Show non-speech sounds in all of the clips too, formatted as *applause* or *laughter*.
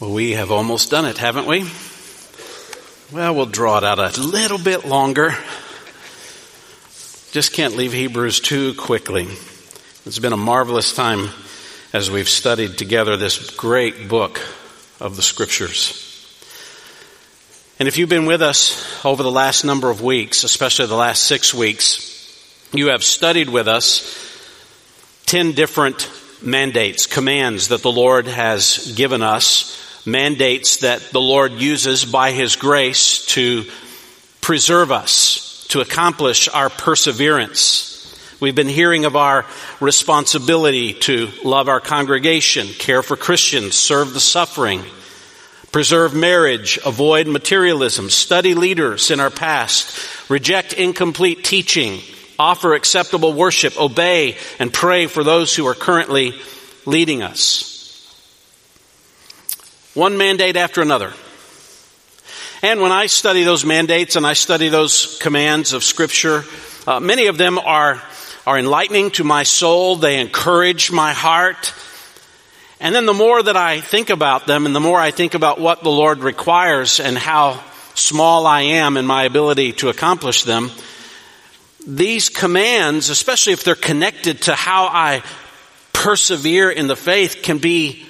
Well, we have almost done it, haven't we? Well, we'll draw it out a little bit longer. Just can't leave Hebrews too quickly. It's been a marvelous time as we've studied together this great book of the scriptures. And if you've been with us over the last number of weeks, especially the last six weeks, you have studied with us 10 different mandates, commands that the Lord has given us mandates that the Lord uses by His grace to preserve us, to accomplish our perseverance. We've been hearing of our responsibility to love our congregation, care for Christians, serve the suffering, preserve marriage, avoid materialism, study leaders in our past, reject incomplete teaching, offer acceptable worship, obey and pray for those who are currently leading us. One mandate after another. And when I study those mandates and I study those commands of Scripture, uh, many of them are, are enlightening to my soul. They encourage my heart. And then the more that I think about them and the more I think about what the Lord requires and how small I am in my ability to accomplish them, these commands, especially if they're connected to how I persevere in the faith, can be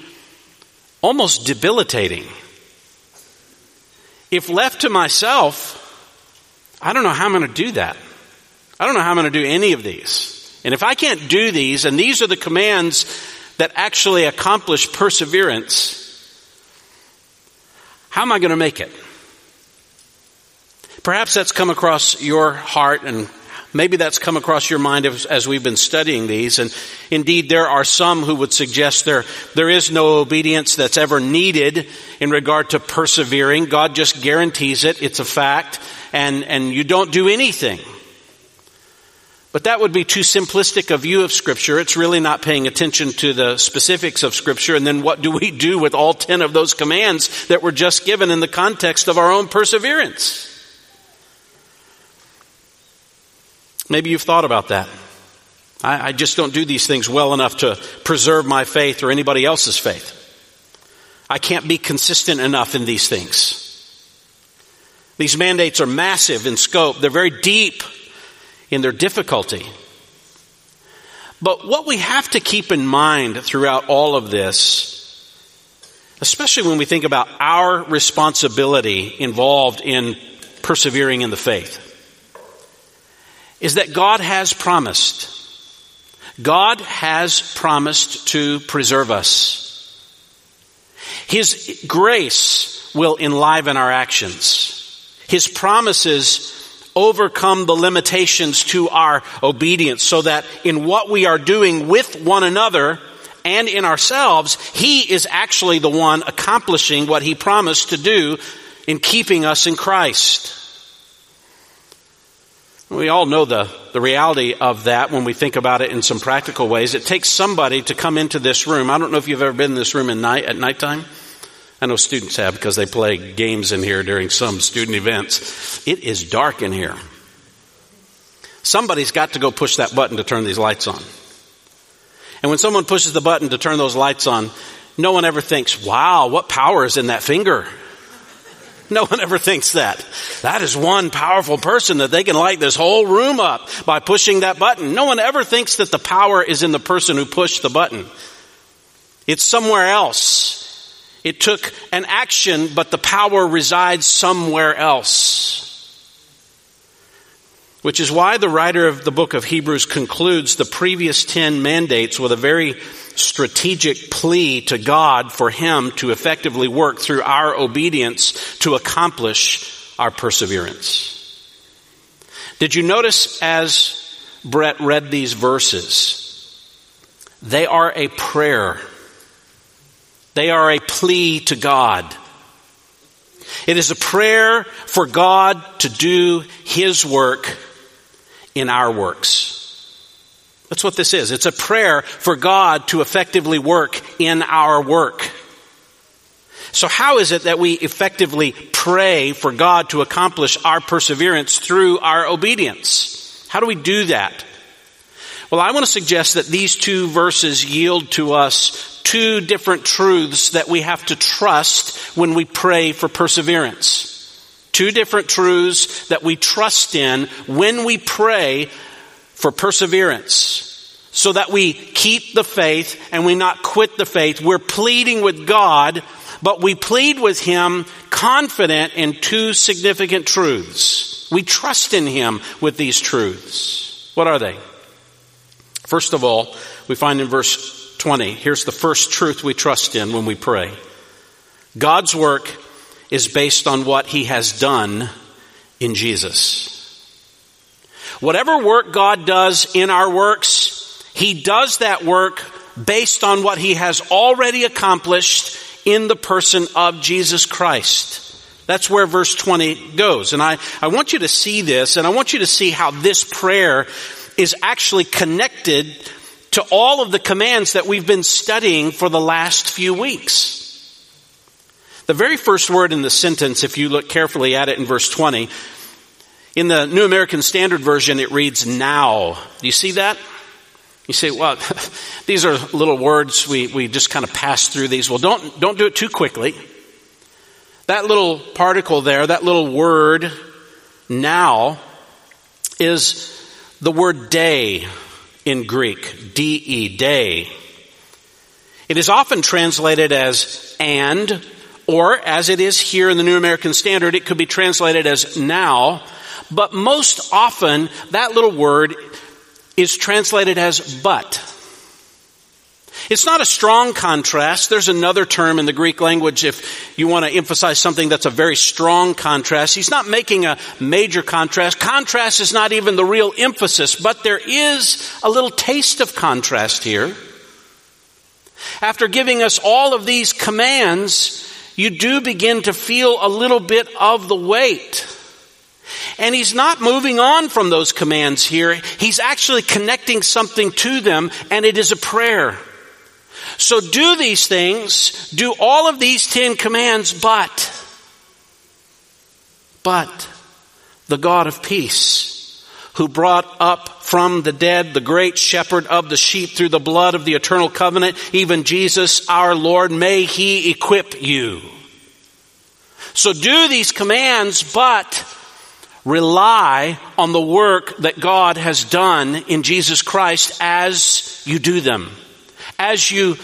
almost debilitating. If left to myself, I don't know how I'm going to do that. I don't know how I'm going to do any of these. And if I can't do these, and these are the commands that actually accomplish perseverance, how am I going to make it? Perhaps that's come across your heart and Maybe that's come across your mind as, as, we've been studying these. And indeed, there are some who would suggest there, there is no obedience that's ever needed in regard to persevering. God just guarantees it. It's a fact. And, and you don't do anything. But that would be too simplistic a view of Scripture. It's really not paying attention to the specifics of Scripture. And then what do we do with all ten of those commands that were just given in the context of our own perseverance? Maybe you've thought about that. I, I just don't do these things well enough to preserve my faith or anybody else's faith. I can't be consistent enough in these things. These mandates are massive in scope. They're very deep in their difficulty. But what we have to keep in mind throughout all of this, especially when we think about our responsibility involved in persevering in the faith, is that God has promised. God has promised to preserve us. His grace will enliven our actions. His promises overcome the limitations to our obedience so that in what we are doing with one another and in ourselves, He is actually the one accomplishing what He promised to do in keeping us in Christ. We all know the, the reality of that when we think about it in some practical ways. It takes somebody to come into this room. I don't know if you've ever been in this room at night, at nighttime. I know students have because they play games in here during some student events. It is dark in here. Somebody's got to go push that button to turn these lights on. And when someone pushes the button to turn those lights on, no one ever thinks, wow, what power is in that finger? *laughs* No one ever thinks that. That is one powerful person that they can light this whole room up by pushing that button. No one ever thinks that the power is in the person who pushed the button. It's somewhere else. It took an action, but the power resides somewhere else. Which is why the writer of the book of Hebrews concludes the previous 10 mandates with a very strategic plea to God for Him to effectively work through our obedience to accomplish our perseverance. Did you notice as Brett read these verses? They are a prayer. They are a plea to God. It is a prayer for God to do His work in our works. That's what this is. It's a prayer for God to effectively work in our work. So how is it that we effectively pray for God to accomplish our perseverance through our obedience? How do we do that? Well, I want to suggest that these two verses yield to us two different truths that we have to trust when we pray for perseverance. Two different truths that we trust in when we pray for perseverance. So that we keep the faith and we not quit the faith. We're pleading with God, but we plead with Him confident in two significant truths. We trust in Him with these truths. What are they? First of all, we find in verse 20, here's the first truth we trust in when we pray. God's work is based on what he has done in Jesus. Whatever work God does in our works, he does that work based on what he has already accomplished in the person of Jesus Christ. That's where verse 20 goes. And I, I want you to see this, and I want you to see how this prayer is actually connected to all of the commands that we've been studying for the last few weeks. The very first word in the sentence, if you look carefully at it in verse 20, in the New American Standard Version, it reads now. Do you see that? You say, well, *laughs* these are little words. We, we just kind of pass through these. Well, don't, don't do it too quickly. That little particle there, that little word, now, is the word day in Greek. D-E, day. It is often translated as and or, as it is here in the New American Standard, it could be translated as now. But most often, that little word is translated as but. It's not a strong contrast. There's another term in the Greek language if you want to emphasize something that's a very strong contrast. He's not making a major contrast. Contrast is not even the real emphasis, but there is a little taste of contrast here. After giving us all of these commands, you do begin to feel a little bit of the weight. And he's not moving on from those commands here. He's actually connecting something to them, and it is a prayer. So do these things, do all of these Ten Commands, but, but the God of peace who brought up from the dead the great shepherd of the sheep through the blood of the eternal covenant, even Jesus our Lord, may he equip you. So do these commands, but rely on the work that God has done in Jesus Christ as you do them. As you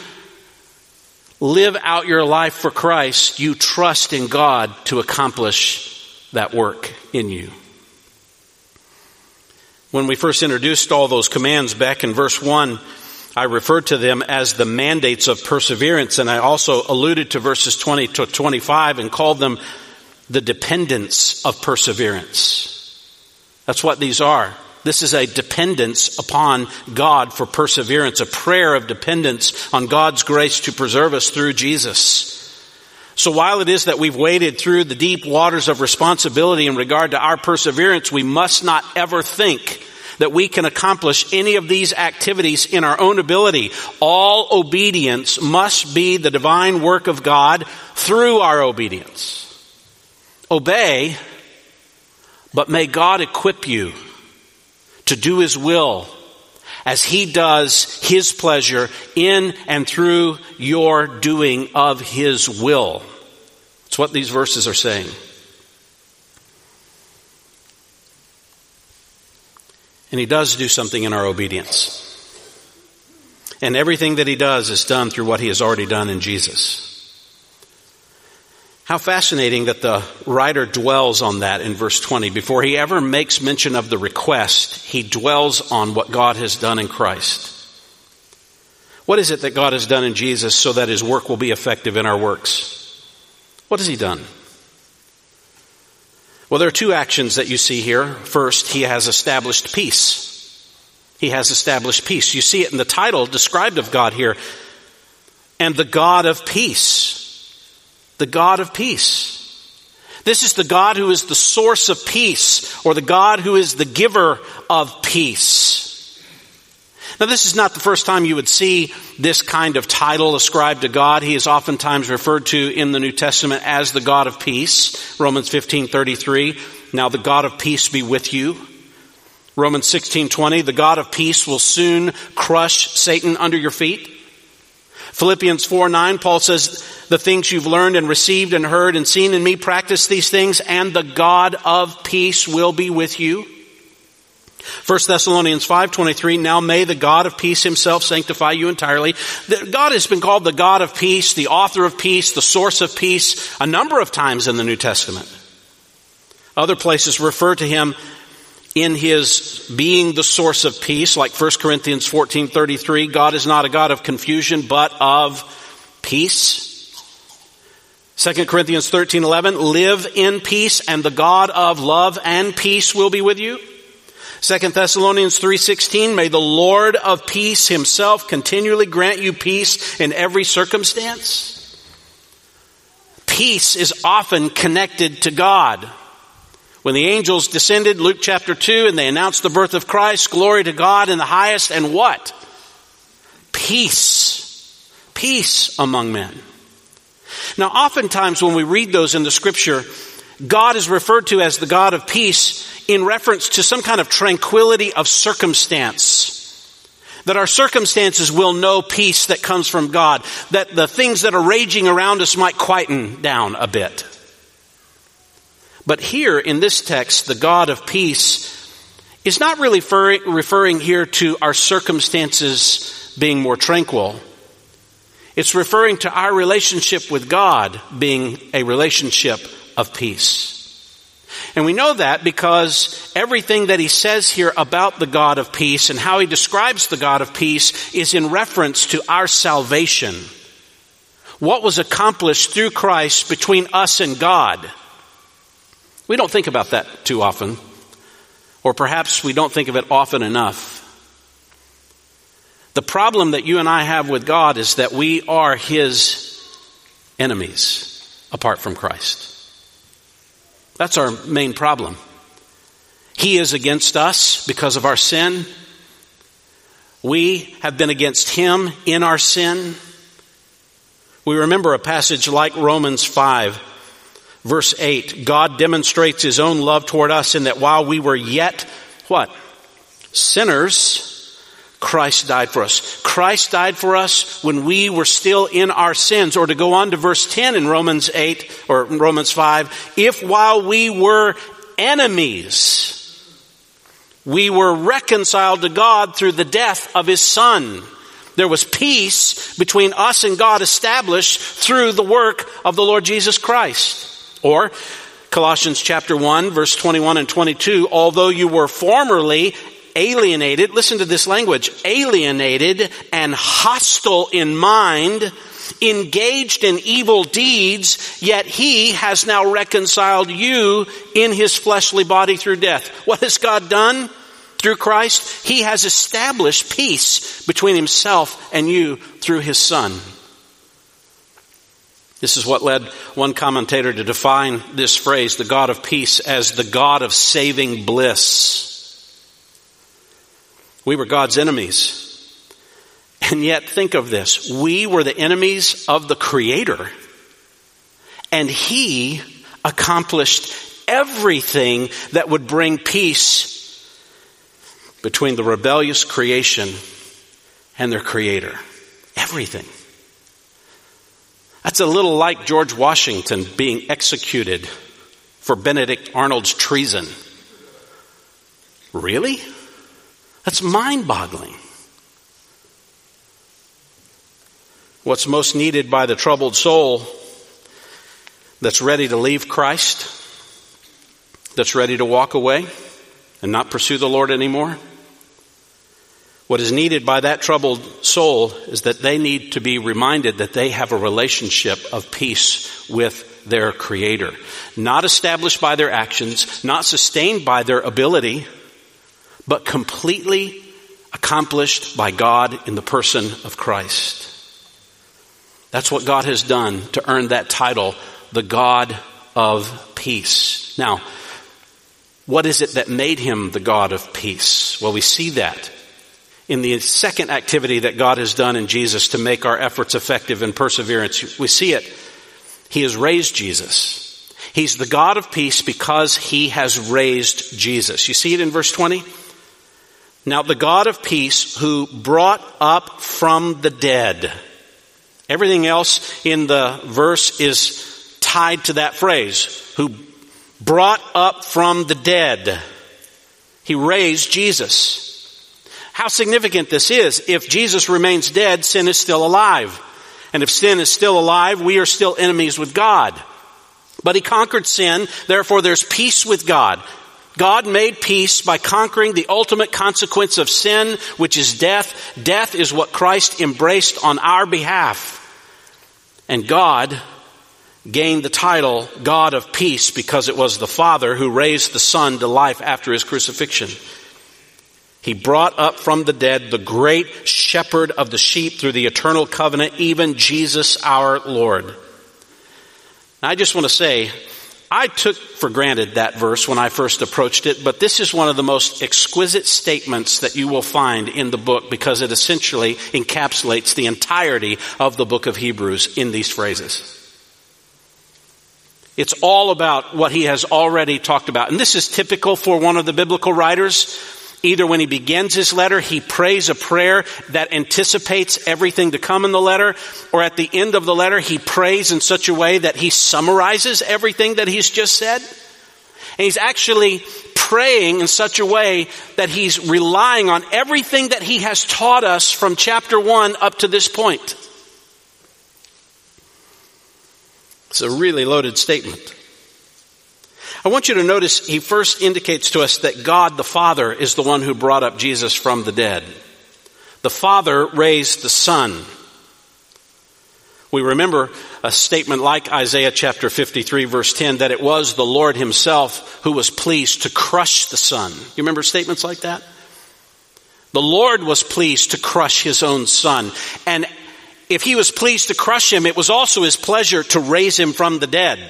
live out your life for Christ, you trust in God to accomplish that work in you. When we first introduced all those commands back in verse 1, I referred to them as the mandates of perseverance, and I also alluded to verses 20 to 25 and called them the dependence of perseverance. That's what these are. This is a dependence upon God for perseverance, a prayer of dependence on God's grace to preserve us through Jesus. So while it is that we've waded through the deep waters of responsibility in regard to our perseverance, we must not ever think that we can accomplish any of these activities in our own ability. All obedience must be the divine work of God through our obedience. Obey, but may God equip you to do His will as He does His pleasure in and through your doing of His will. It's what these verses are saying. And He does do something in our obedience. And everything that He does is done through what He has already done in Jesus. How fascinating that the writer dwells on that in verse 20. Before he ever makes mention of the request, he dwells on what God has done in Christ. What is it that God has done in Jesus so that his work will be effective in our works? What has he done? Well, there are two actions that you see here. First, he has established peace. He has established peace. You see it in the title described of God here. And the God of peace the God of peace. This is the God who is the source of peace, or the God who is the giver of peace. Now, this is not the first time you would see this kind of title ascribed to God. He is oftentimes referred to in the New Testament as the God of peace. Romans 15 33. Now, the God of peace be with you. Romans 16:20, the God of peace will soon crush Satan under your feet. Philippians 4 9, Paul says, The things you've learned and received and heard and seen in me, practice these things, and the God of peace will be with you. 1 Thessalonians 5:23 Now may the God of peace himself sanctify you entirely. God has been called the God of peace, the author of peace, the source of peace a number of times in the New Testament. Other places refer to him in his being the source of peace, like 1 Corinthians 14:33, God is not a God of confusion, but of peace. 2 Corinthians 13:11, live in peace and the God of love and peace will be with you. 2 Thessalonians 3:16 may the Lord of peace himself continually grant you peace in every circumstance. Peace is often connected to God. When the angels descended, Luke chapter 2, and they announced the birth of Christ, glory to God in the highest, and what? Peace. Peace among men. Now, oftentimes when we read those in the scripture, God is referred to as the God of peace in reference to some kind of tranquility of circumstance. That our circumstances will know peace that comes from God. That the things that are raging around us might quieten down a bit. But here in this text, the God of peace is not really referring here to our circumstances being more tranquil. It's referring to our relationship with God being a relationship of peace. And we know that because everything that he says here about the God of peace and how he describes the God of peace is in reference to our salvation. What was accomplished through Christ between us and God. We don't think about that too often, or perhaps we don't think of it often enough. The problem that you and I have with God is that we are His enemies apart from Christ. That's our main problem. He is against us because of our sin. We have been against Him in our sin. We remember a passage like Romans 5 Verse 8, God demonstrates his own love toward us in that while we were yet, what? Sinners, Christ died for us. Christ died for us when we were still in our sins. Or to go on to verse 10 in Romans 8 or Romans 5, if while we were enemies, we were reconciled to God through the death of his son. There was peace between us and God established through the work of the Lord Jesus Christ. Or Colossians chapter 1 verse 21 and 22, although you were formerly alienated, listen to this language, alienated and hostile in mind, engaged in evil deeds, yet he has now reconciled you in his fleshly body through death. What has God done? Through Christ, he has established peace between himself and you through his son. This is what led one commentator to define this phrase, the God of peace, as the God of saving bliss. We were God's enemies. And yet, think of this. We were the enemies of the Creator. And He accomplished everything that would bring peace between the rebellious creation and their Creator. Everything. That's a little like George Washington being executed for Benedict Arnold's treason. Really? That's mind boggling. What's most needed by the troubled soul that's ready to leave Christ, that's ready to walk away and not pursue the Lord anymore? What is needed by that troubled soul is that they need to be reminded that they have a relationship of peace with their Creator. Not established by their actions, not sustained by their ability, but completely accomplished by God in the person of Christ. That's what God has done to earn that title, the God of peace. Now, what is it that made him the God of peace? Well, we see that in the second activity that God has done in Jesus to make our efforts effective in perseverance. We see it. He has raised Jesus. He's the God of peace because he has raised Jesus. You see it in verse 20? Now the God of peace who brought up from the dead. Everything else in the verse is tied to that phrase. Who brought up from the dead. He raised Jesus. How significant this is. If Jesus remains dead, sin is still alive. And if sin is still alive, we are still enemies with God. But he conquered sin, therefore there's peace with God. God made peace by conquering the ultimate consequence of sin, which is death. Death is what Christ embraced on our behalf. And God gained the title God of peace because it was the Father who raised the Son to life after his crucifixion. He brought up from the dead the great shepherd of the sheep through the eternal covenant, even Jesus our Lord. I just want to say, I took for granted that verse when I first approached it, but this is one of the most exquisite statements that you will find in the book because it essentially encapsulates the entirety of the book of Hebrews in these phrases. It's all about what he has already talked about. And this is typical for one of the biblical writers. Either when he begins his letter, he prays a prayer that anticipates everything to come in the letter, or at the end of the letter, he prays in such a way that he summarizes everything that he's just said. And he's actually praying in such a way that he's relying on everything that he has taught us from chapter one up to this point. It's a really loaded statement. I want you to notice he first indicates to us that God the Father is the one who brought up Jesus from the dead. The Father raised the Son. We remember a statement like Isaiah chapter 53 verse 10 that it was the Lord himself who was pleased to crush the Son. You remember statements like that? The Lord was pleased to crush his own Son. And if he was pleased to crush him, it was also his pleasure to raise him from the dead.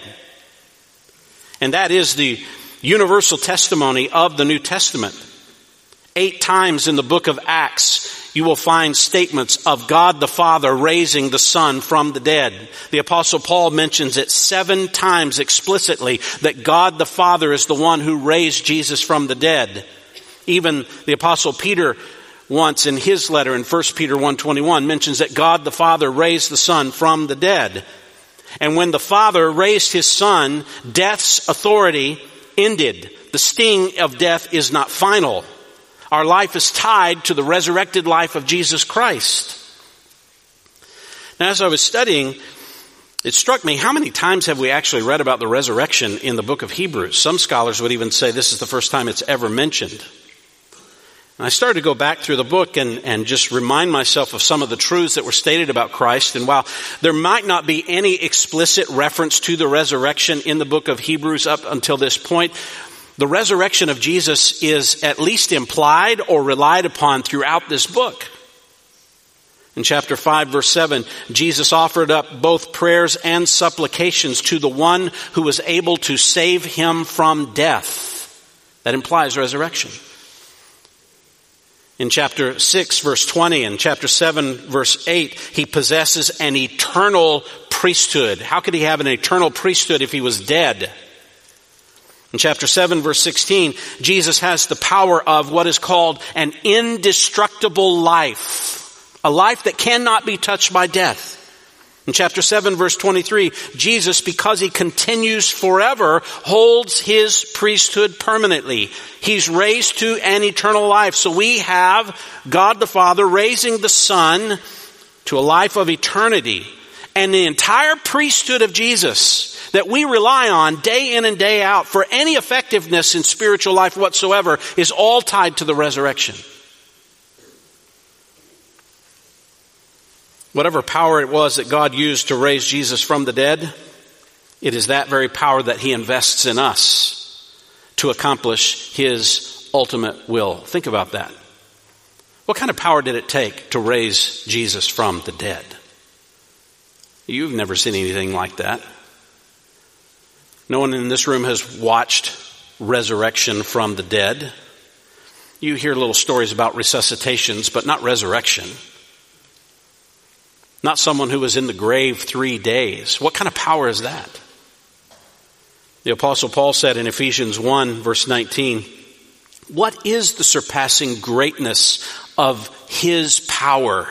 And that is the universal testimony of the New Testament. Eight times in the book of Acts, you will find statements of God the Father raising the Son from the dead. The apostle Paul mentions it seven times explicitly that God the Father is the one who raised Jesus from the dead. Even the apostle Peter once in his letter in 1 Peter 1:21 mentions that God the Father raised the Son from the dead. And when the Father raised his Son, death's authority ended. The sting of death is not final. Our life is tied to the resurrected life of Jesus Christ. Now, as I was studying, it struck me how many times have we actually read about the resurrection in the book of Hebrews? Some scholars would even say this is the first time it's ever mentioned. I started to go back through the book and, and just remind myself of some of the truths that were stated about Christ. And while there might not be any explicit reference to the resurrection in the book of Hebrews up until this point, the resurrection of Jesus is at least implied or relied upon throughout this book. In chapter 5 verse 7, Jesus offered up both prayers and supplications to the one who was able to save him from death. That implies resurrection in chapter 6 verse 20 and chapter 7 verse 8, he possesses an eternal priesthood. How could he have an eternal priesthood if he was dead? In chapter 7 verse 16, Jesus has the power of what is called an indestructible life. A life that cannot be touched by death. In chapter 7 verse 23, Jesus, because he continues forever, holds his priesthood permanently. He's raised to an eternal life. So we have God the Father raising the Son to a life of eternity. And the entire priesthood of Jesus that we rely on day in and day out for any effectiveness in spiritual life whatsoever is all tied to the resurrection. Whatever power it was that God used to raise Jesus from the dead, it is that very power that He invests in us to accomplish His ultimate will. Think about that. What kind of power did it take to raise Jesus from the dead? You've never seen anything like that. No one in this room has watched resurrection from the dead. You hear little stories about resuscitations, but not resurrection. Not someone who was in the grave three days. What kind of power is that? The apostle Paul said in Ephesians 1 verse 19, What is the surpassing greatness of His power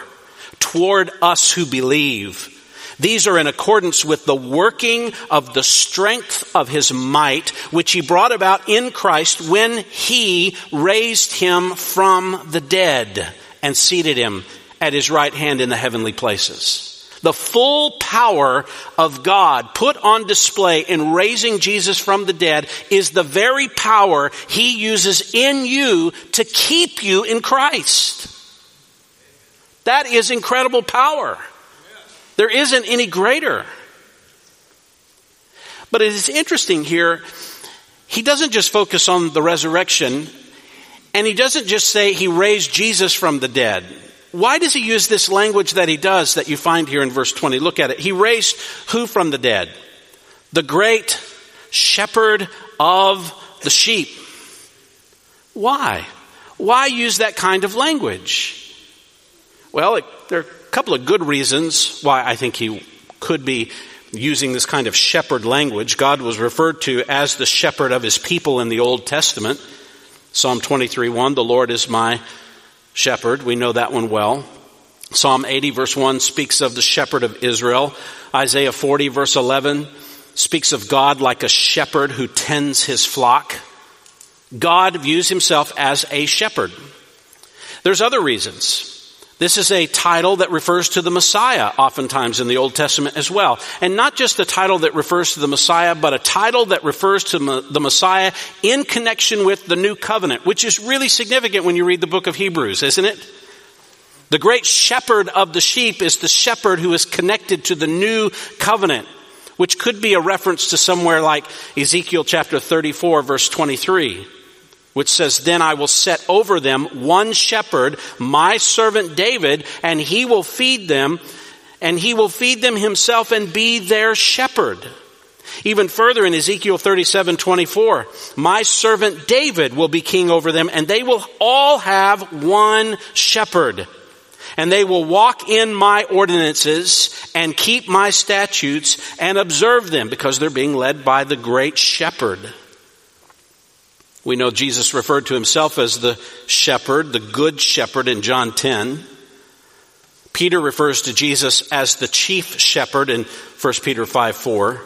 toward us who believe? These are in accordance with the working of the strength of his might, which he brought about in Christ when he raised him from the dead and seated him at his right hand in the heavenly places. The full power of God put on display in raising Jesus from the dead is the very power he uses in you to keep you in Christ. That is incredible power. There isn't any greater. But it is interesting here, he doesn't just focus on the resurrection, and he doesn't just say he raised Jesus from the dead. Why does he use this language that he does that you find here in verse 20? Look at it. He raised who from the dead? The great shepherd of the sheep. Why? Why use that kind of language? Well, it, there are a couple of good reasons why I think he could be using this kind of shepherd language. God was referred to as the shepherd of his people in the Old Testament. Psalm 23 1, the Lord is my shepherd. We know that one well. Psalm 80 verse 1 speaks of the shepherd of Israel. Isaiah 40 verse 11 speaks of God like a shepherd who tends his flock. God views himself as a shepherd. There's other reasons. This is a title that refers to the Messiah, oftentimes in the Old Testament as well. And not just a title that refers to the Messiah, but a title that refers to the Messiah in connection with the new covenant, which is really significant when you read the book of Hebrews, isn't it? The great shepherd of the sheep is the shepherd who is connected to the new covenant, which could be a reference to somewhere like Ezekiel chapter 34 verse 23 which says, Then I will set over them one shepherd, my servant David, and he will feed them, and he will feed them himself and be their shepherd. Even further in Ezekiel 37, 24, my servant David will be king over them, and they will all have one shepherd. And they will walk in my ordinances and keep my statutes and observe them because they're being led by the great shepherd. We know Jesus referred to himself as the shepherd, the good shepherd in John 10. Peter refers to Jesus as the chief shepherd in 1 Peter 5 4.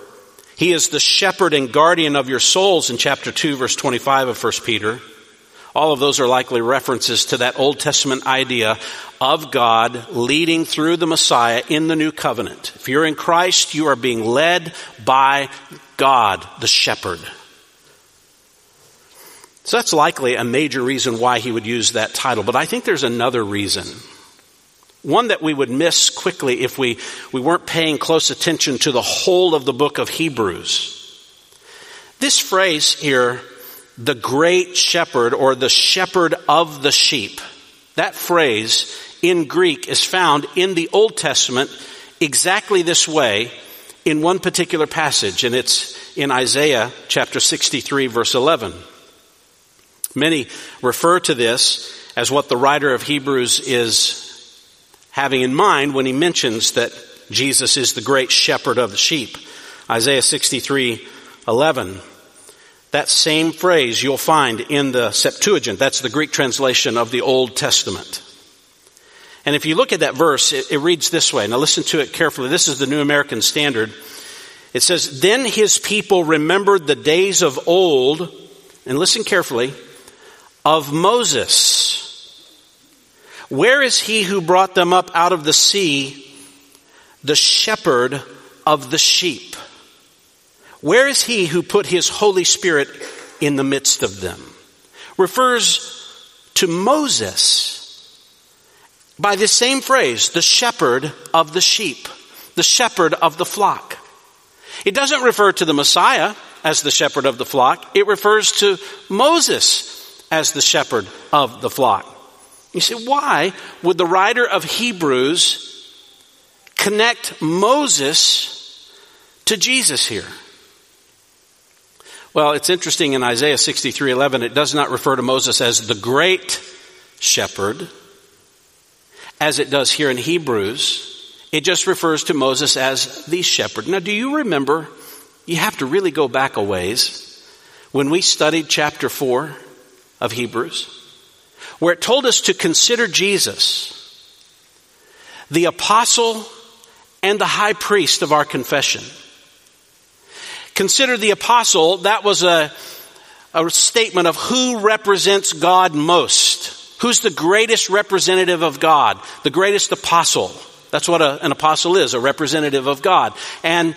He is the shepherd and guardian of your souls in chapter 2 verse 25 of 1 Peter. All of those are likely references to that Old Testament idea of God leading through the Messiah in the new covenant. If you're in Christ, you are being led by God, the shepherd. So that's likely a major reason why he would use that title. But I think there's another reason. One that we would miss quickly if we, we weren't paying close attention to the whole of the book of Hebrews. This phrase here, the great shepherd or the shepherd of the sheep, that phrase in Greek is found in the Old Testament exactly this way in one particular passage, and it's in Isaiah chapter 63 verse 11. Many refer to this as what the writer of Hebrews is having in mind when he mentions that Jesus is the great shepherd of the sheep. Isaiah 63, 11. That same phrase you'll find in the Septuagint. That's the Greek translation of the Old Testament. And if you look at that verse, it, it reads this way. Now listen to it carefully. This is the New American Standard. It says, Then his people remembered the days of old, and listen carefully, of Moses. Where is he who brought them up out of the sea, the shepherd of the sheep? Where is he who put his Holy Spirit in the midst of them? Refers to Moses by the same phrase, the shepherd of the sheep, the shepherd of the flock. It doesn't refer to the Messiah as the shepherd of the flock. It refers to Moses as the shepherd of the flock. You say, why would the writer of Hebrews connect Moses to Jesus here? Well, it's interesting in Isaiah 63:11 it does not refer to Moses as the great shepherd as it does here in Hebrews. It just refers to Moses as the shepherd. Now, do you remember? You have to really go back a ways when we studied chapter 4 of Hebrews, where it told us to consider Jesus, the apostle and the high priest of our confession. Consider the apostle, that was a, a statement of who represents God most. Who's the greatest representative of God? The greatest apostle. That's what a, an apostle is, a representative of God. And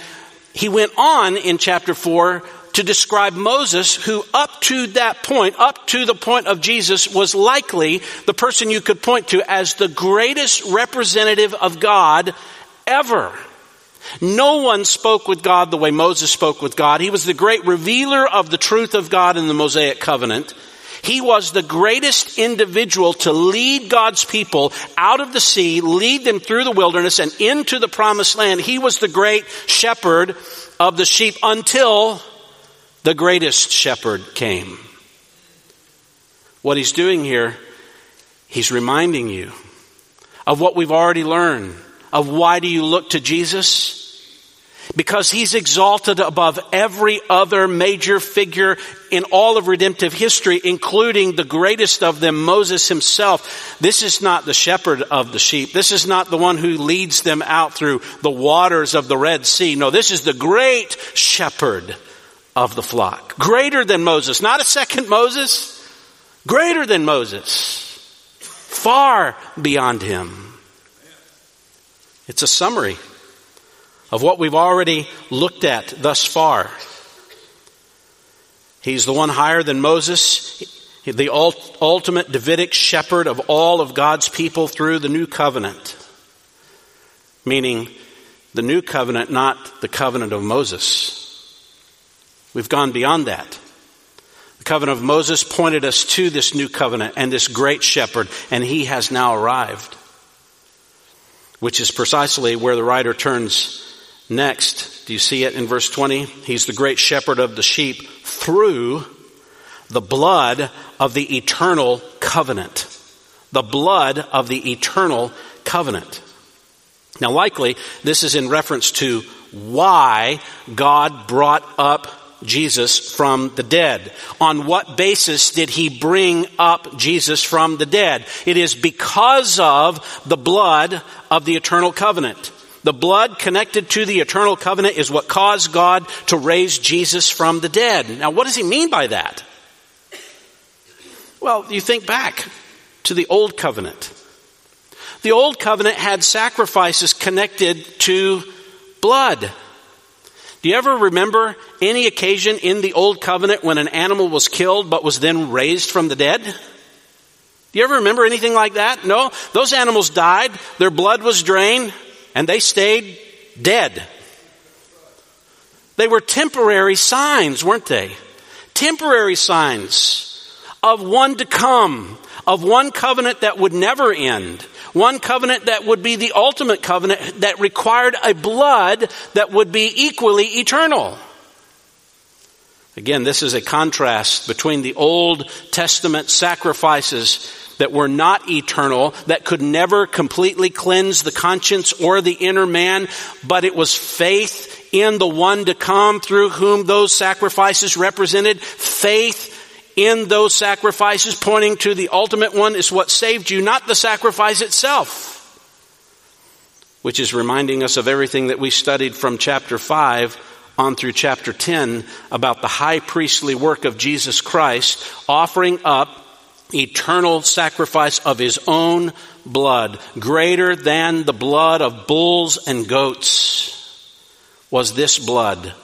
he went on in chapter 4 to describe Moses, who up to that point, up to the point of Jesus, was likely the person you could point to as the greatest representative of God ever. No one spoke with God the way Moses spoke with God. He was the great revealer of the truth of God in the Mosaic covenant. He was the greatest individual to lead God's people out of the sea, lead them through the wilderness and into the promised land. He was the great shepherd of the sheep until the greatest shepherd came. What he's doing here, he's reminding you of what we've already learned, of why do you look to Jesus? because he's exalted above every other major figure in all of redemptive history, including the greatest of them, Moses himself. This is not the shepherd of the sheep. This is not the one who leads them out through the waters of the Red Sea. No, this is the great shepherd of the flock. Greater than Moses. Not a second Moses. Greater than Moses. Far beyond him. It's a summary of what we've already looked at thus far. He's the one higher than Moses, the ultimate Davidic shepherd of all of God's people through the new covenant. Meaning, the new covenant, not the covenant of Moses. We've gone beyond that. The covenant of Moses pointed us to this new covenant and this great shepherd, and he has now arrived. Which is precisely where the writer turns Next, do you see it in verse 20? He's the great shepherd of the sheep through the blood of the eternal covenant. The blood of the eternal covenant. Now, likely, this is in reference to why God brought up Jesus from the dead. On what basis did he bring up Jesus from the dead? It is because of the blood of the eternal covenant. The blood connected to the eternal covenant is what caused God to raise Jesus from the dead. Now, what does he mean by that? Well, you think back to the old covenant. The old covenant had sacrifices connected to blood. Do you ever remember any occasion in the old covenant when an animal was killed but was then raised from the dead? Do you ever remember anything like that? No? Those animals died, their blood was drained, and they stayed dead. They were temporary signs, weren't they? Temporary signs of one to come, of one covenant that would never end, one covenant that would be the ultimate covenant that required a blood that would be equally eternal. Again, this is a contrast between the Old Testament sacrifices that were not eternal, that could never completely cleanse the conscience or the inner man, but it was faith in the one to come through whom those sacrifices represented. Faith in those sacrifices pointing to the ultimate one is what saved you, not the sacrifice itself. Which is reminding us of everything that we studied from chapter 5 on through chapter 10 about the high priestly work of Jesus Christ offering up eternal sacrifice of his own blood, greater than the blood of bulls and goats, was this blood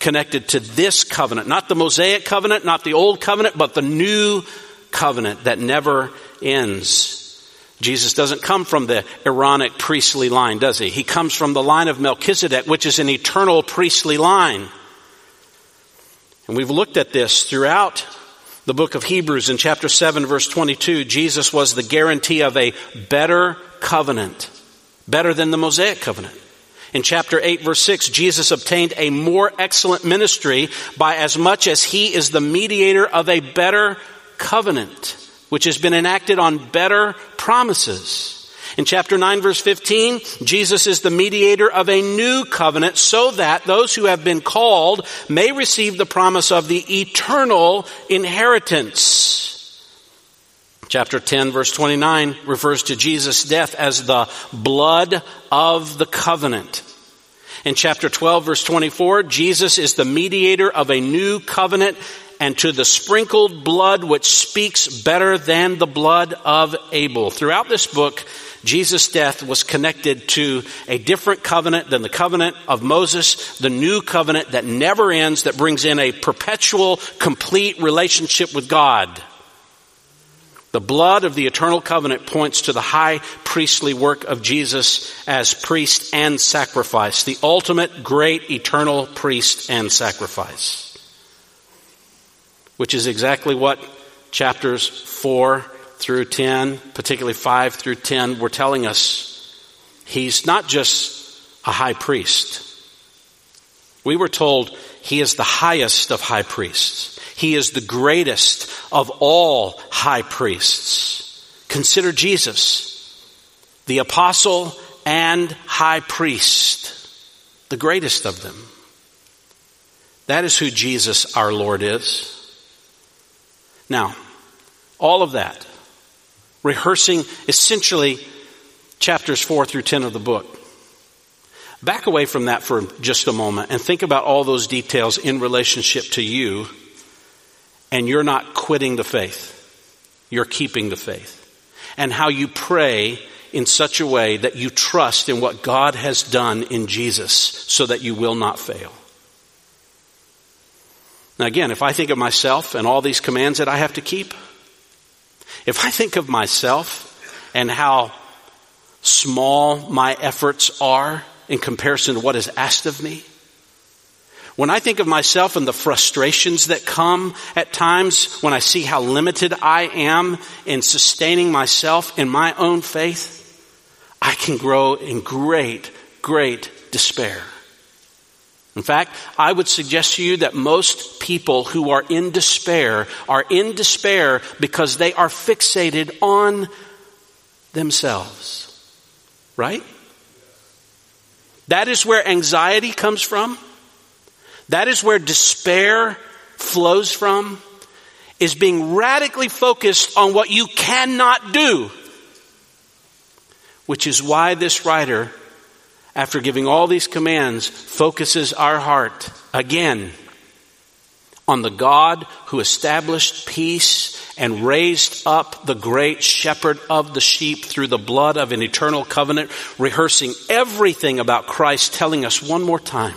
connected to this covenant. Not the Mosaic covenant, not the old covenant, but the new covenant that never ends. Jesus doesn't come from the Aaronic priestly line, does he? He comes from the line of Melchizedek, which is an eternal priestly line. And we've looked at this throughout the book of Hebrews in chapter 7 verse 22, Jesus was the guarantee of a better covenant, better than the Mosaic covenant. In chapter 8 verse 6, Jesus obtained a more excellent ministry by as much as he is the mediator of a better covenant, which has been enacted on better promises. In chapter 9 verse 15, Jesus is the mediator of a new covenant so that those who have been called may receive the promise of the eternal inheritance. Chapter 10 verse 29 refers to Jesus' death as the blood of the covenant. In chapter 12 verse 24, Jesus is the mediator of a new covenant and to the sprinkled blood which speaks better than the blood of Abel. Throughout this book, Jesus' death was connected to a different covenant than the covenant of Moses, the new covenant that never ends, that brings in a perpetual, complete relationship with God. The blood of the eternal covenant points to the high priestly work of Jesus as priest and sacrifice, the ultimate great eternal priest and sacrifice. Which is exactly what chapters 4 through 10, particularly 5 through 10, were telling us. He's not just a high priest. We were told he is the highest of high priests. He is the greatest of all high priests. Consider Jesus, the apostle and high priest, the greatest of them. That is who Jesus our Lord is. Now, all of that, rehearsing essentially chapters 4 through 10 of the book. Back away from that for just a moment and think about all those details in relationship to you and you're not quitting the faith. You're keeping the faith. And how you pray in such a way that you trust in what God has done in Jesus so that you will not fail. Now again, if I think of myself and all these commands that I have to keep, if I think of myself and how small my efforts are in comparison to what is asked of me, when I think of myself and the frustrations that come at times when I see how limited I am in sustaining myself in my own faith, I can grow in great, great despair. In fact, I would suggest to you that most people who are in despair are in despair because they are fixated on themselves. Right? That is where anxiety comes from. That is where despair flows from, is being radically focused on what you cannot do. Which is why this writer, after giving all these commands, focuses our heart again on the God who established peace and raised up the great shepherd of the sheep through the blood of an eternal covenant, rehearsing everything about Christ, telling us one more time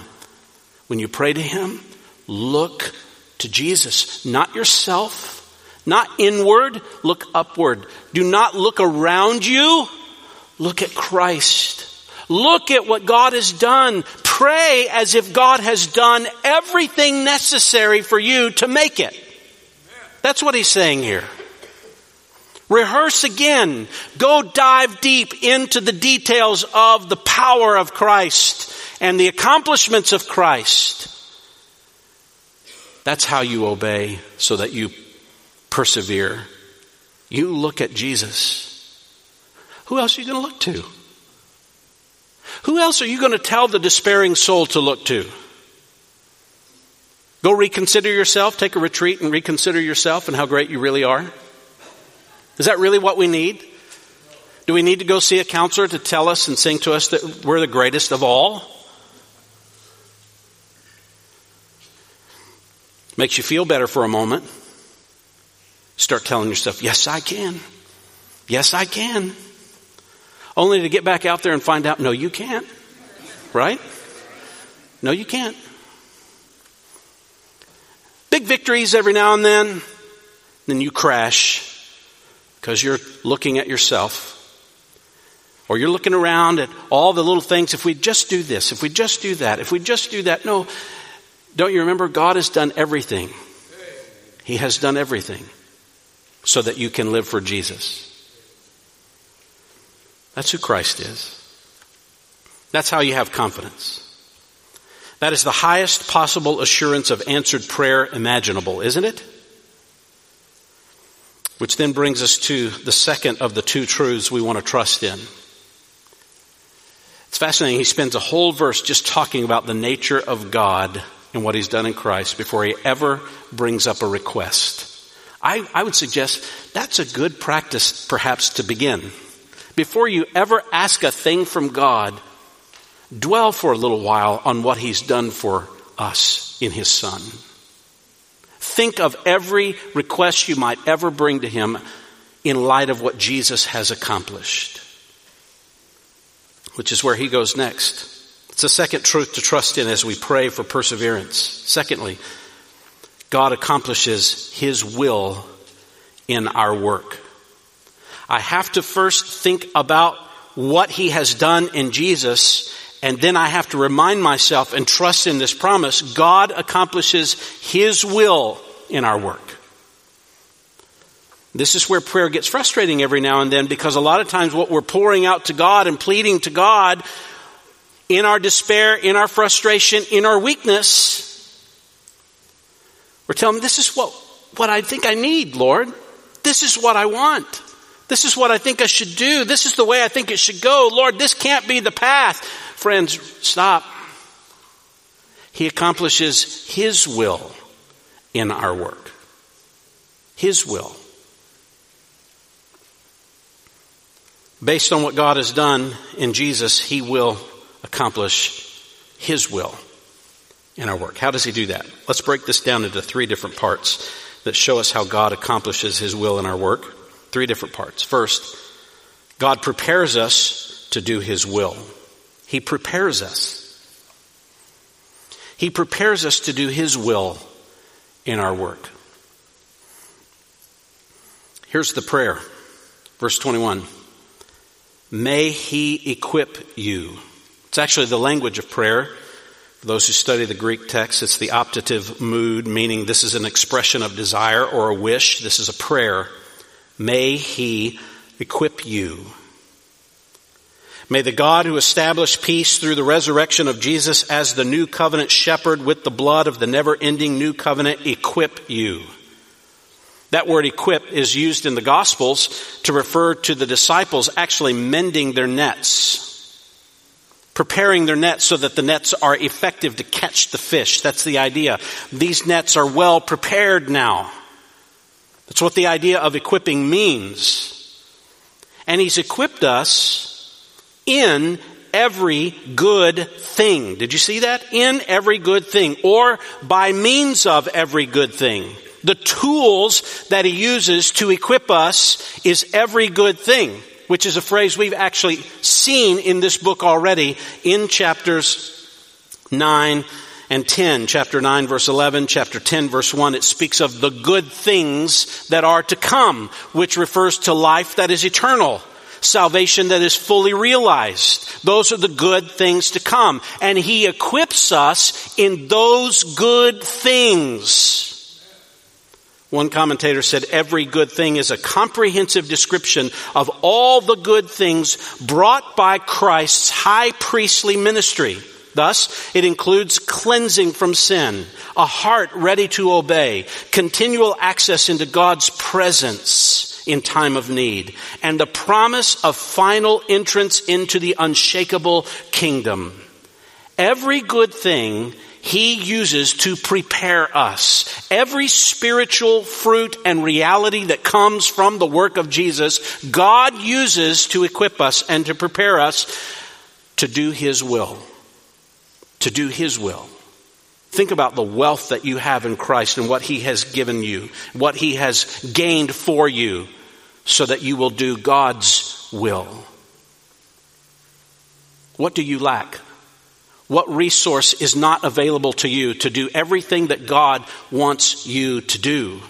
when you pray to Him, look to Jesus, not yourself, not inward, look upward. Do not look around you, look at Christ. Look at what God has done. Pray as if God has done everything necessary for you to make it. That's what he's saying here. Rehearse again. Go dive deep into the details of the power of Christ and the accomplishments of Christ. That's how you obey so that you persevere. You look at Jesus. Who else are you going to look to? Who else are you going to tell the despairing soul to look to? Go reconsider yourself, take a retreat and reconsider yourself and how great you really are. Is that really what we need? Do we need to go see a counselor to tell us and sing to us that we're the greatest of all? Makes you feel better for a moment. Start telling yourself, yes, I can. Yes, I can. Only to get back out there and find out, no, you can't. Right? No, you can't. Big victories every now and then, then you crash because you're looking at yourself. Or you're looking around at all the little things. If we just do this, if we just do that, if we just do that. No, don't you remember? God has done everything. He has done everything so that you can live for Jesus. That's who Christ is. That's how you have confidence. That is the highest possible assurance of answered prayer imaginable, isn't it? Which then brings us to the second of the two truths we want to trust in. It's fascinating. He spends a whole verse just talking about the nature of God and what he's done in Christ before he ever brings up a request. I, I would suggest that's a good practice perhaps to begin. Before you ever ask a thing from God, dwell for a little while on what He's done for us in His Son. Think of every request you might ever bring to Him in light of what Jesus has accomplished, which is where He goes next. It's a second truth to trust in as we pray for perseverance. Secondly, God accomplishes His will in our work. I have to first think about what He has done in Jesus, and then I have to remind myself and trust in this promise. God accomplishes His will in our work. This is where prayer gets frustrating every now and then because a lot of times what we're pouring out to God and pleading to God in our despair, in our frustration, in our weakness, we're telling him, this is what, what I think I need, Lord. This is what I want. This is what I think I should do. This is the way I think it should go. Lord, this can't be the path. Friends, stop. He accomplishes His will in our work. His will. Based on what God has done in Jesus, He will accomplish His will in our work. How does he do that? Let's break this down into three different parts that show us how God accomplishes his will in our work. Three different parts. First, God prepares us to do his will. He prepares us. He prepares us to do his will in our work. Here's the prayer. Verse 21. May he equip you. It's actually the language of prayer. For those who study the Greek text, it's the optative mood, meaning this is an expression of desire or a wish. This is a prayer. May He equip you. May the God who established peace through the resurrection of Jesus as the new covenant shepherd with the blood of the never ending new covenant equip you. That word equip is used in the Gospels to refer to the disciples actually mending their nets preparing their nets so that the nets are effective to catch the fish. That's the idea. These nets are well prepared now. That's what the idea of equipping means. And He's equipped us in every good thing. Did you see that? In every good thing, or by means of every good thing. The tools that He uses to equip us is every good thing which is a phrase we've actually seen in this book already in chapters 9 and 10. Chapter 9 verse 11, chapter 10 verse 1, it speaks of the good things that are to come, which refers to life that is eternal. Salvation that is fully realized. Those are the good things to come. And He equips us in those good things. One commentator said every good thing is a comprehensive description of all the good things brought by Christ's high priestly ministry. Thus, it includes cleansing from sin, a heart ready to obey, continual access into God's presence in time of need, and the promise of final entrance into the unshakable kingdom. Every good thing he uses to prepare us. Every spiritual fruit and reality that comes from the work of Jesus, God uses to equip us and to prepare us to do His will. To do His will. Think about the wealth that you have in Christ and what He has given you, what He has gained for you, so that you will do God's will. What do you lack? What resource is not available to you to do everything that God wants you to do?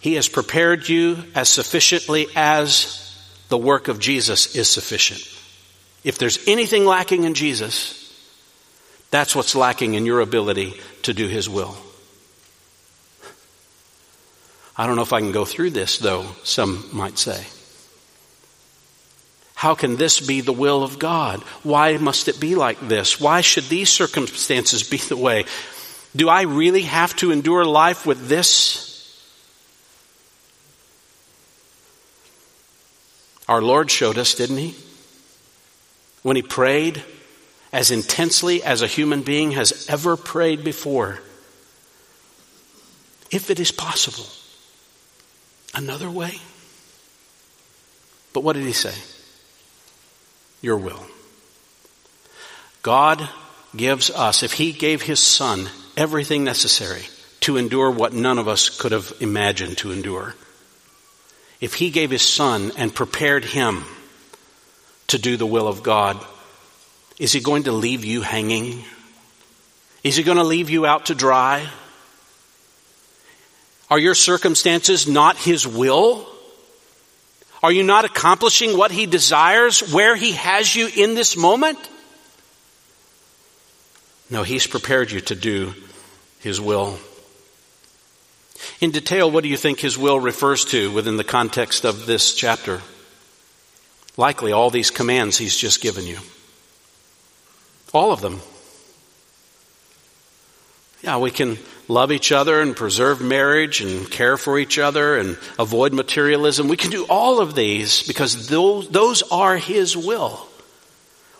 He has prepared you as sufficiently as the work of Jesus is sufficient. If there's anything lacking in Jesus, that's what's lacking in your ability to do His will. I don't know if I can go through this, though, some might say. How can this be the will of God? Why must it be like this? Why should these circumstances be the way? Do I really have to endure life with this? Our Lord showed us, didn't He? When He prayed as intensely as a human being has ever prayed before. if it is possible, another way. But what did he say? Your will. God gives us, if he gave his son everything necessary to endure what none of us could have imagined to endure, if he gave his son and prepared him to do the will of God, is he going to leave you hanging? Is he going to leave you out to dry? Are your circumstances not his will? Are you not accomplishing what he desires where he has you in this moment? No, he's prepared you to do his will. In detail, what do you think his will refers to within the context of this chapter? Likely all these commands he's just given you. All of them. Yeah, we can love each other and preserve marriage and care for each other and avoid materialism. We can do all of these because those, those are His will.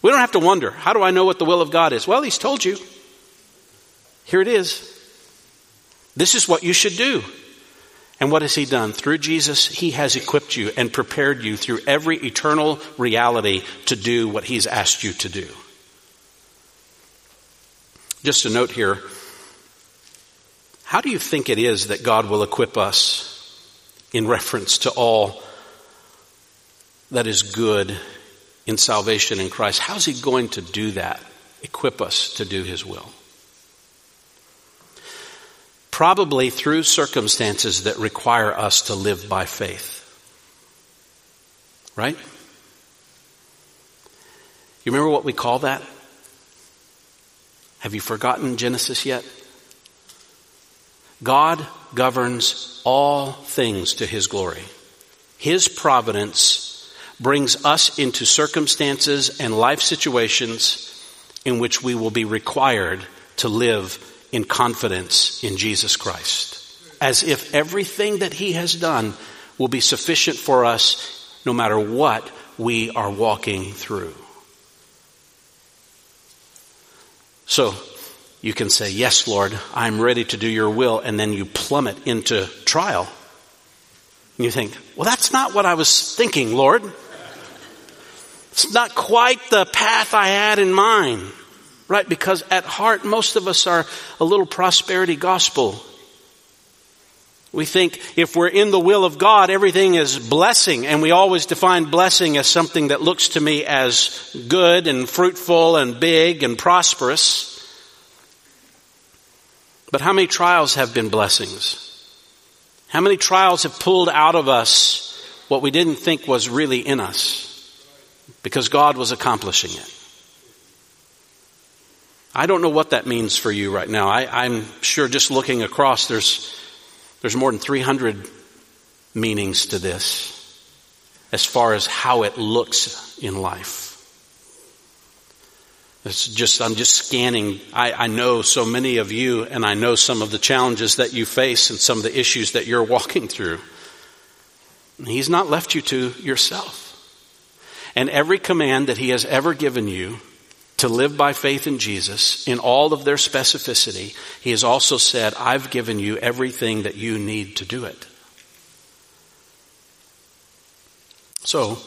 We don't have to wonder, how do I know what the will of God is? Well, He's told you. Here it is. This is what you should do. And what has He done? Through Jesus, He has equipped you and prepared you through every eternal reality to do what He's asked you to do. Just a note here. How do you think it is that God will equip us in reference to all that is good in salvation in Christ? How's He going to do that? Equip us to do His will probably through circumstances that require us to live by faith. Right? You remember what we call that? Have you forgotten Genesis yet? God governs all things to His glory. His providence brings us into circumstances and life situations in which we will be required to live in confidence in Jesus Christ. As if everything that He has done will be sufficient for us no matter what we are walking through. So, you can say, Yes, Lord, I'm ready to do your will, and then you plummet into trial. And you think, Well, that's not what I was thinking, Lord. It's not quite the path I had in mind. Right? Because at heart, most of us are a little prosperity gospel. We think if we're in the will of God, everything is blessing, and we always define blessing as something that looks to me as good and fruitful and big and prosperous. But how many trials have been blessings? How many trials have pulled out of us what we didn't think was really in us because God was accomplishing it? I don't know what that means for you right now. I, am sure just looking across, there's, there's more than 300 meanings to this as far as how it looks in life. It's just, I'm just scanning. I, I know so many of you, and I know some of the challenges that you face and some of the issues that you're *laughs* walking through. He's not left you to yourself. And every command that He has ever given you to live by faith in Jesus in all of their specificity, he has also said, I've given you everything that you need to do it. So,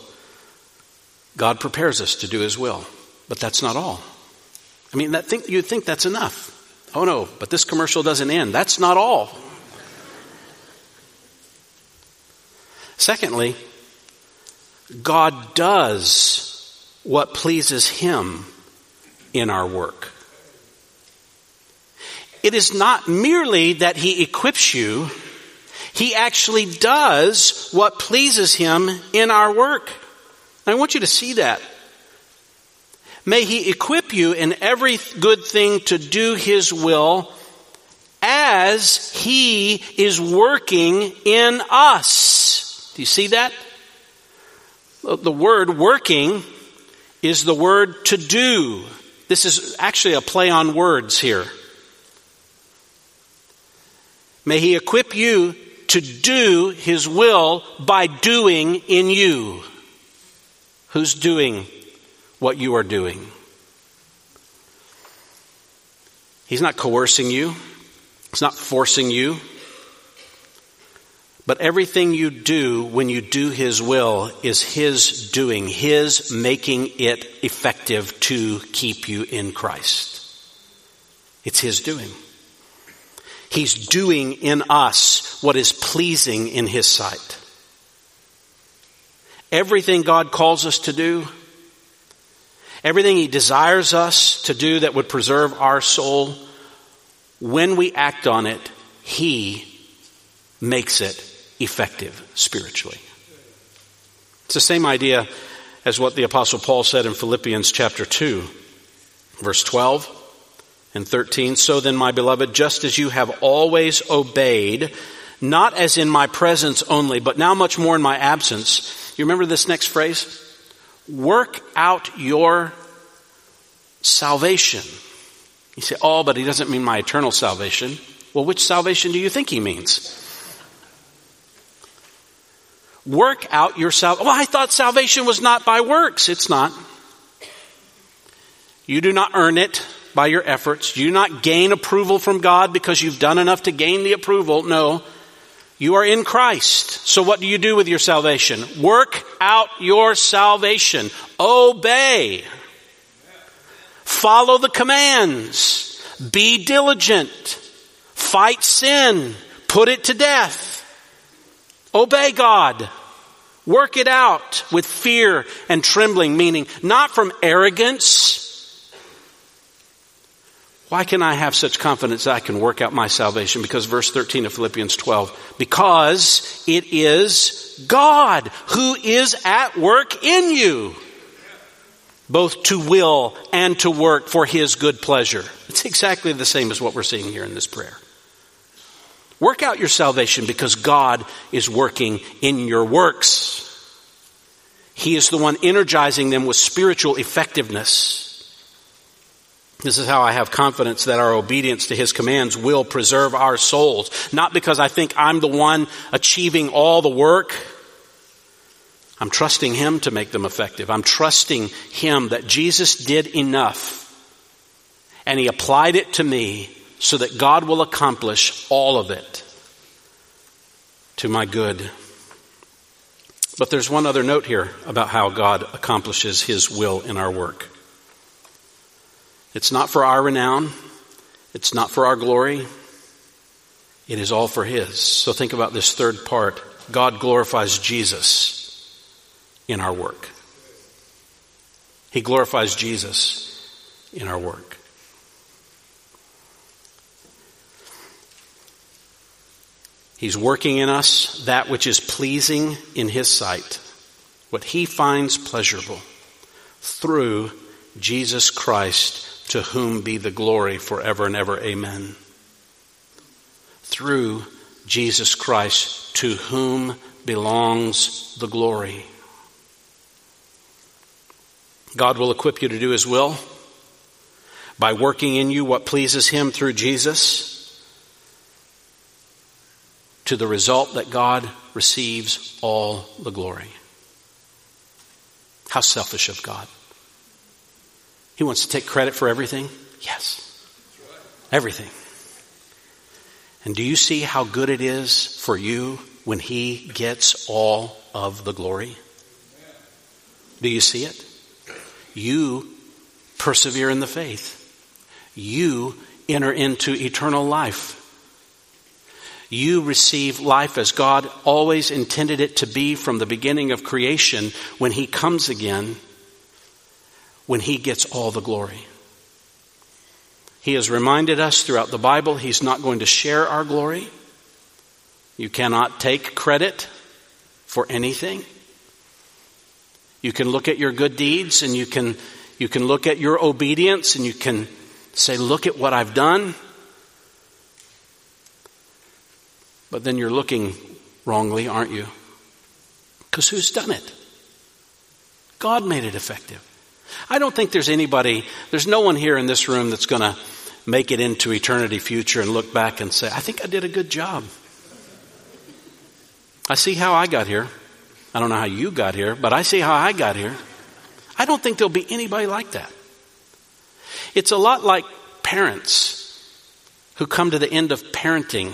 God prepares us to do his will, but that's not all. I mean, that think, you'd think that's enough. Oh no, but this commercial doesn't end. That's not all. Secondly, God does what pleases him in our work. It is not merely that He equips you, He actually does what pleases Him in our work. I want you to see that. May He equip you in every good thing to do His will as He is working in us. Do you see that? The word working is the word to do. This is actually a play on words here. May He equip you to do His will by doing in you. Who's doing what you are doing? He's not coercing you. He's not forcing you. But everything you do when you do His will is His doing, His making it effective to keep you in Christ. It's His doing. He's doing in us what is pleasing in His sight. Everything God calls us to do, everything He desires us to do that would preserve our soul, when we act on it, He makes it effective spiritually. It's the same idea as what the apostle Paul said in Philippians chapter 2, verse 12 and 13. So then, my beloved, just as you have always obeyed, not as in my presence only, but now much more in my absence. You remember this next phrase? Work out your salvation. You say, oh, but he doesn't mean my eternal salvation. Well, which salvation do you think he means? Work out your salvation. Well, I thought salvation was not by works. It's not. You do not earn it by your efforts. You do not gain approval from God because you've done enough to gain the approval. No. You are in Christ. So what do you do with your salvation? Work out your salvation. Obey. Follow the commands. Be diligent. Fight sin. Put it to death. Obey God. Work it out with fear and trembling, meaning not from arrogance, why can I have such confidence I can work out my salvation? Because verse 13 of Philippians 12, because it is God who is at work in you, both to will and to work for his good pleasure. It's exactly the same as what we're seeing here in this prayer. Work out your salvation because God is working in your works. He is the one energizing them with spiritual effectiveness. This is how I have confidence that our obedience to His commands will preserve our souls. Not because I think I'm the one achieving all the work. I'm trusting Him to make them effective. I'm trusting Him that Jesus did enough and He applied it to me so that God will accomplish all of it to my good. But there's one other note here about how God accomplishes His will in our work. It's not for our renown. It's not for our glory. It is all for His. So think about this third part. God glorifies Jesus in our work. He glorifies Jesus in our work. He's working in us that which is pleasing in His sight, what He finds pleasurable through Jesus Christ to whom be the glory forever and ever. Amen. Through Jesus Christ, to whom belongs the glory. God will equip you to do His will by working in you what pleases Him through Jesus to the result that God receives all the glory. How selfish of God. He wants to take credit for everything? Yes. Everything. And do you see how good it is for you when He gets all of the glory? Do you see it? You persevere in the faith. You enter into eternal life. You receive life as God always intended it to be from the beginning of creation when He comes again when He gets all the glory. He has reminded us throughout the Bible He's not going to share our glory. You cannot take credit for anything. You can look at your good deeds and you can, you can look at your obedience and you can say, look at what I've done. But then you're looking wrongly, aren't you? Because who's done it? God made it effective. I don't think there's anybody, there's no one here in this room that's going to make it into eternity future and look back and say, I think I did a good job. I see how I got here. I don't know how you got here, but I see how I got here. I don't think there'll be anybody like that. It's a lot like parents who come to the end of parenting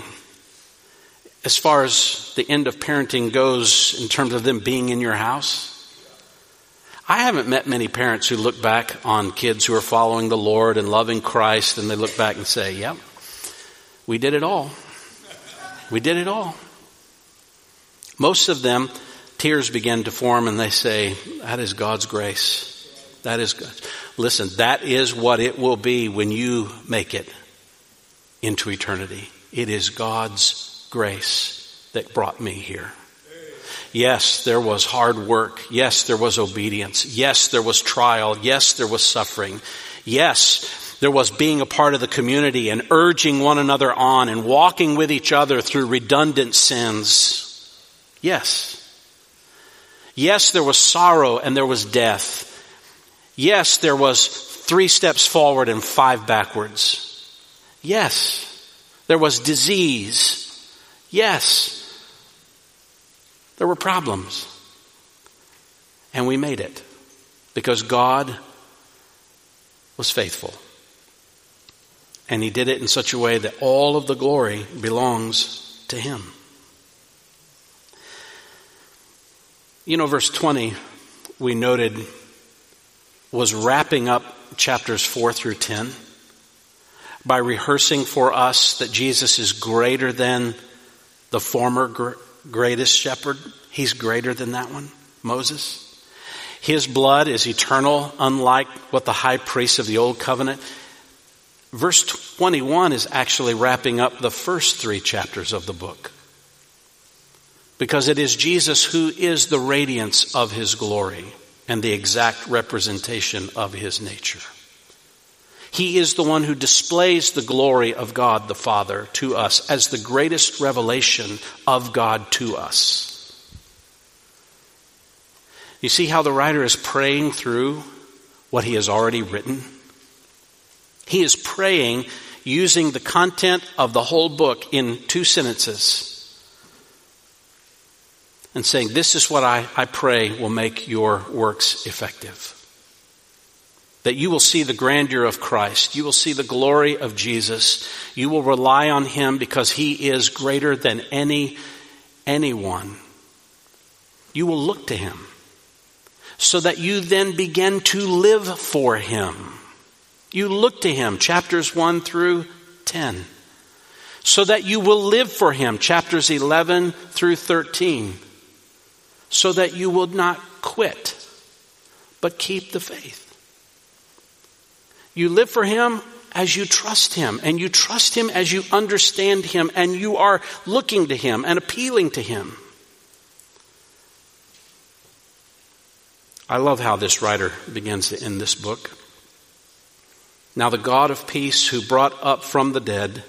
as far as the end of parenting goes in terms of them being in your house. I haven't met many parents who look back on kids who are following the Lord and loving Christ and they look back and say, yep, we did it all. We did it all. Most of them, tears begin to form and they say, that is God's grace. That is good. Listen, that is what it will be when you make it into eternity. It is God's grace that brought me here. Yes, there was hard work. Yes, there was obedience. Yes, there was trial. Yes, there was suffering. Yes, there was being a part of the community and urging one another on and walking with each other through redundant sins. Yes. Yes, there was sorrow and there was death. Yes, there was three steps forward and five backwards. Yes, there was disease. Yes, there were problems. And we made it because God was faithful. And He did it in such a way that all of the glory belongs to Him. You know, verse 20, we noted, was wrapping up chapters 4 through 10 by rehearsing for us that Jesus is greater than the former greatest shepherd. He's greater than that one, Moses. His blood is eternal, unlike what the high priest of the old covenant. Verse 21 is actually wrapping up the first three chapters of the book. Because it is Jesus who is the radiance of his glory and the exact representation of his nature. He is the one who displays the glory of God the Father to us as the greatest revelation of God to us. You see how the writer is praying through what he has already written? He is praying using the content of the whole book in two sentences and saying, This is what I, I pray will make your works effective. That you will see the grandeur of Christ. You will see the glory of Jesus. You will rely on Him because He is greater than any, anyone. You will look to Him so that you then begin to live for Him. You look to Him, chapters 1 through 10, so that you will live for Him, chapters 11 through 13 so that you will not quit, but keep the faith. You live for Him as you trust Him, and you trust Him as you understand Him, and you are looking to Him and appealing to Him. I love how this writer begins to end this book. Now, the God of peace who brought up from the dead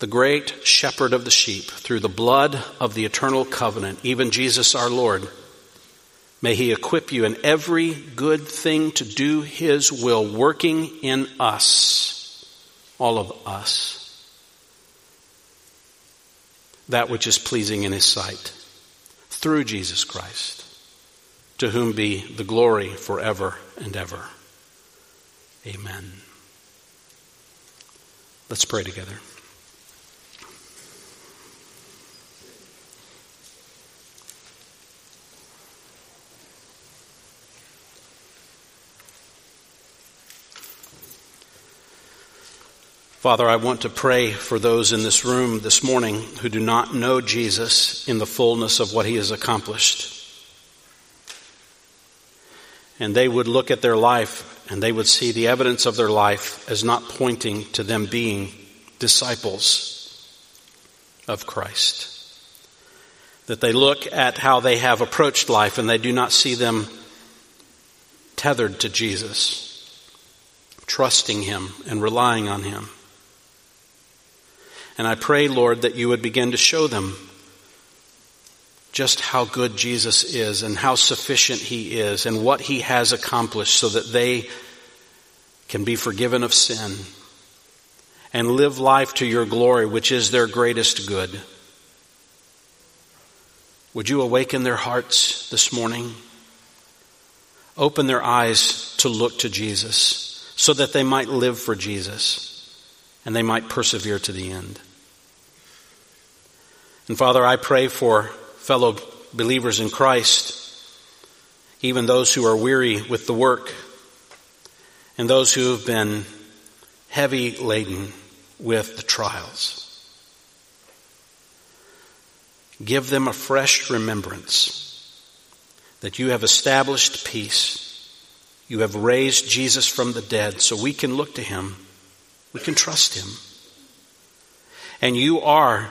the great shepherd of the sheep, through the blood of the eternal covenant, even Jesus our Lord. May he equip you in every good thing to do his will, working in us, all of us, that which is pleasing in his sight, through Jesus Christ, to whom be the glory forever and ever. Amen. Let's pray together. Father, I want to pray for those in this room this morning who do not know Jesus in the fullness of what he has accomplished. And they would look at their life and they would see the evidence of their life as not pointing to them being disciples of Christ. That they look at how they have approached life and they do not see them tethered to Jesus, trusting Him and relying on Him. And I pray, Lord, that you would begin to show them just how good Jesus is and how sufficient he is and what he has accomplished so that they can be forgiven of sin and live life to your glory, which is their greatest good. Would you awaken their hearts this morning? Open their eyes to look to Jesus so that they might live for Jesus and they might persevere to the end. And Father, I pray for fellow believers in Christ, even those who are weary with the work, and those who have been heavy laden with the trials. Give them a fresh remembrance that you have established peace. You have raised Jesus from the dead so we can look to him. We can trust him. And you are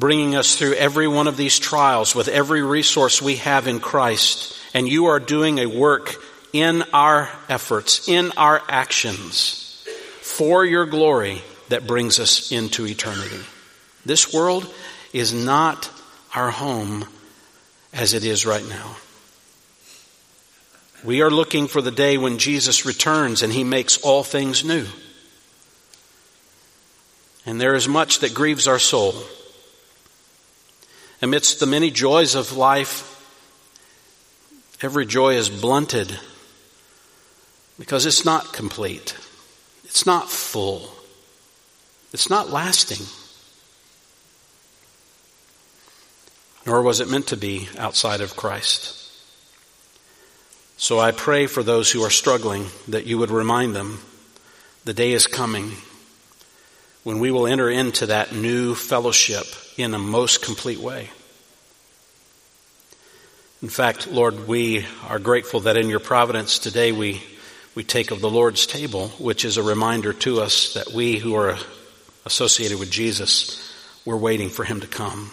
bringing us through every one of these trials with every resource we have in Christ. And you are doing a work in our efforts, in our actions for your glory that brings us into eternity. This world is not our home as it is right now. We are looking for the day when Jesus returns and he makes all things new. And there is much that grieves our soul. Amidst the many joys of life, every joy is blunted because it's not complete. It's not full. It's not lasting. Nor was it meant to be outside of Christ. So I pray for those who are struggling that you would remind them the day is coming when we will enter into that new fellowship in a most complete way. In fact, Lord, we are grateful that in your providence today we, we take of the Lord's table, which is a reminder to us that we who are associated with Jesus, we're waiting for him to come.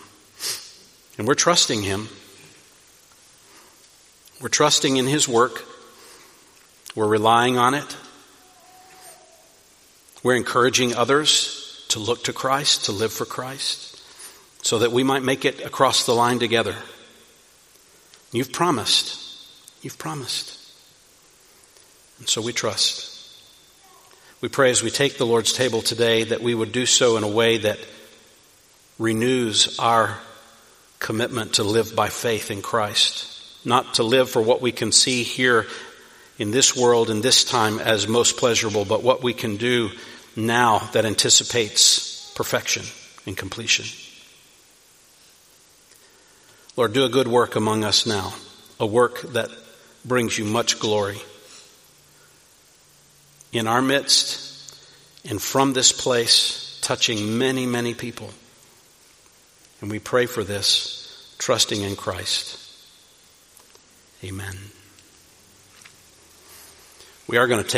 And we're trusting him. We're trusting in his work. We're relying on it. We're encouraging others to look to Christ, to live for Christ, so that we might make it across the line together. You've promised. You've promised. And so we trust. We pray as we take the Lord's table today that we would do so in a way that renews our commitment to live by faith in Christ, not to live for what we can see here in this world in this time as most pleasurable, but what we can do now that anticipates perfection and completion. Lord, do a good work among us now, a work that brings you much glory. In our midst and from this place, touching many, many people. And we pray for this, trusting in Christ. Amen. We are going to take